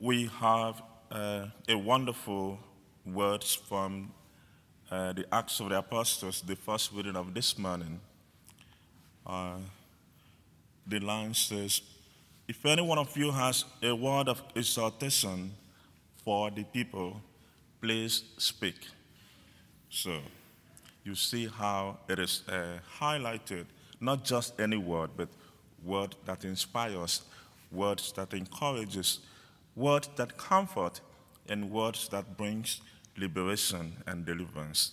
we have uh, a wonderful words from uh, the Acts of the Apostles, the first reading of this morning. Uh, the line says, If any one of you has a word of exhortation for the people, please speak. So, you see how it is uh, highlighted, not just any word, but word that inspires, words that encourages, words that comfort, and words that brings liberation and deliverance.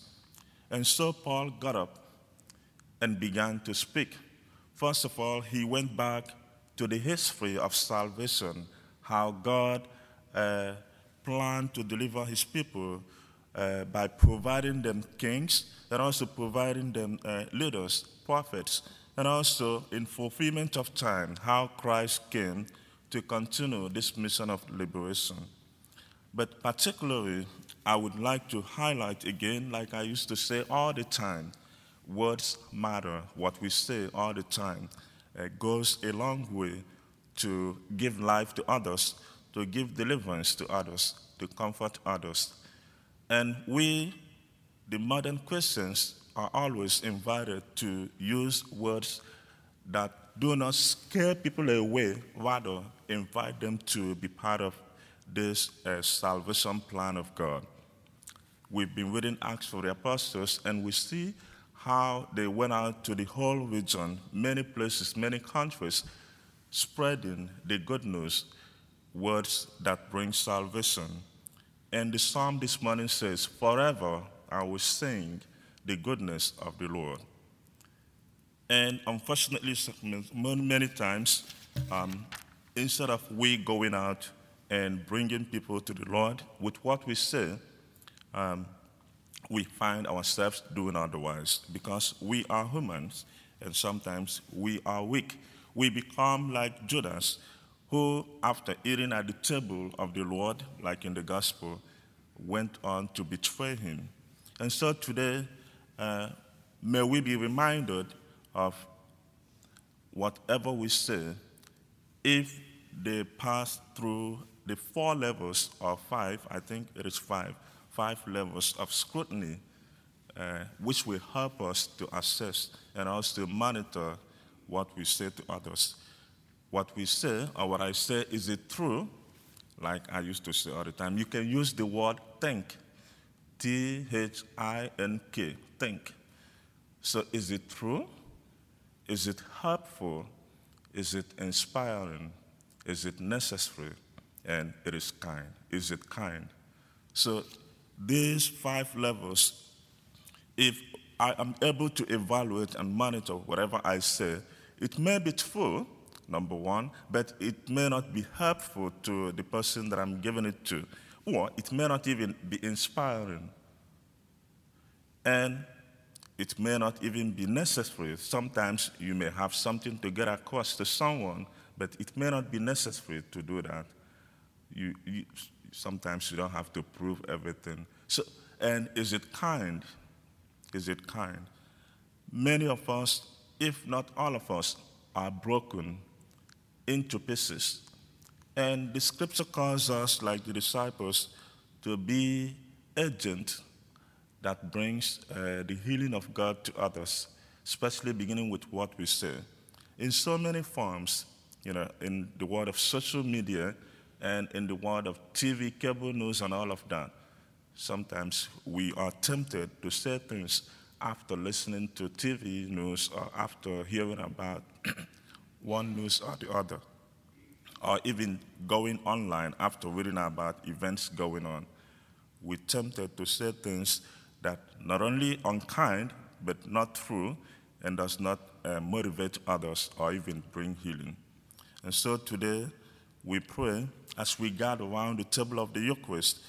And so Paul got up and began to speak. First of all, he went back to the history of salvation, how God uh, planned to deliver his people uh, by providing them kings and also providing them uh, leaders, prophets, and also in fulfillment of time, how Christ came to continue this mission of liberation. But particularly, I would like to highlight again, like I used to say all the time, words matter. What we say all the time uh, goes a long way to give life to others, to give deliverance to others, to comfort others. And we, the modern Christians, are always invited to use words that do not scare people away, rather, invite them to be part of this uh, salvation plan of God. We've been reading Acts of the Apostles, and we see how they went out to the whole region, many places, many countries, spreading the good news, words that bring salvation. And the psalm this morning says, Forever I will sing the goodness of the Lord. And unfortunately, many times, um, instead of we going out and bringing people to the Lord with what we say, um, we find ourselves doing otherwise because we are humans and sometimes we are weak. We become like Judas, who, after eating at the table of the Lord, like in the gospel, went on to betray him. And so today, uh, may we be reminded of whatever we say, if they pass through the four levels of five, I think it is five, five levels of scrutiny, uh, which will help us to assess and also monitor what we say to others. What we say, or what I say, is it true? Like I used to say all the time, you can use the word think. T H I N K, think. So is it true? Is it helpful? Is it inspiring? Is it necessary? And it is kind. Is it kind? So these five levels, if I am able to evaluate and monitor whatever I say, it may be true, number one, but it may not be helpful to the person that I'm giving it to, or it may not even be inspiring. And it may not even be necessary. Sometimes you may have something to get across to someone, but it may not be necessary to do that. You, you, sometimes you don't have to prove everything. So, and is it kind? Is it kind? Many of us, if not all of us, are broken into pieces. And the scripture calls us, like the disciples, to be agents that brings uh, the healing of God to others, especially beginning with what we say. In so many forms, you know, in the world of social media and in the world of TV, cable news, and all of that, sometimes we are tempted to say things after listening to TV news or after hearing about one news or the other, or even going online after reading about events going on. We're tempted to say things that not only unkind, but not true, and does not uh, motivate others or even bring healing. And so today, we pray as we gather around the table of the Eucharist,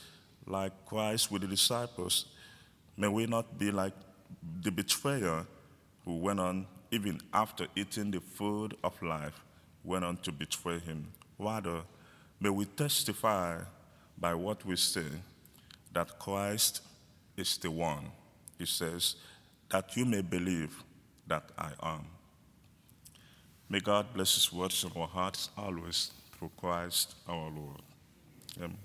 like Christ with the disciples, may we not be like the betrayer who went on, even after eating the food of life, went on to betray him. Rather, may we testify by what we say that Christ is the one, he says, that you may believe that I am. May God bless his words in our hearts always through Christ our Lord. Um,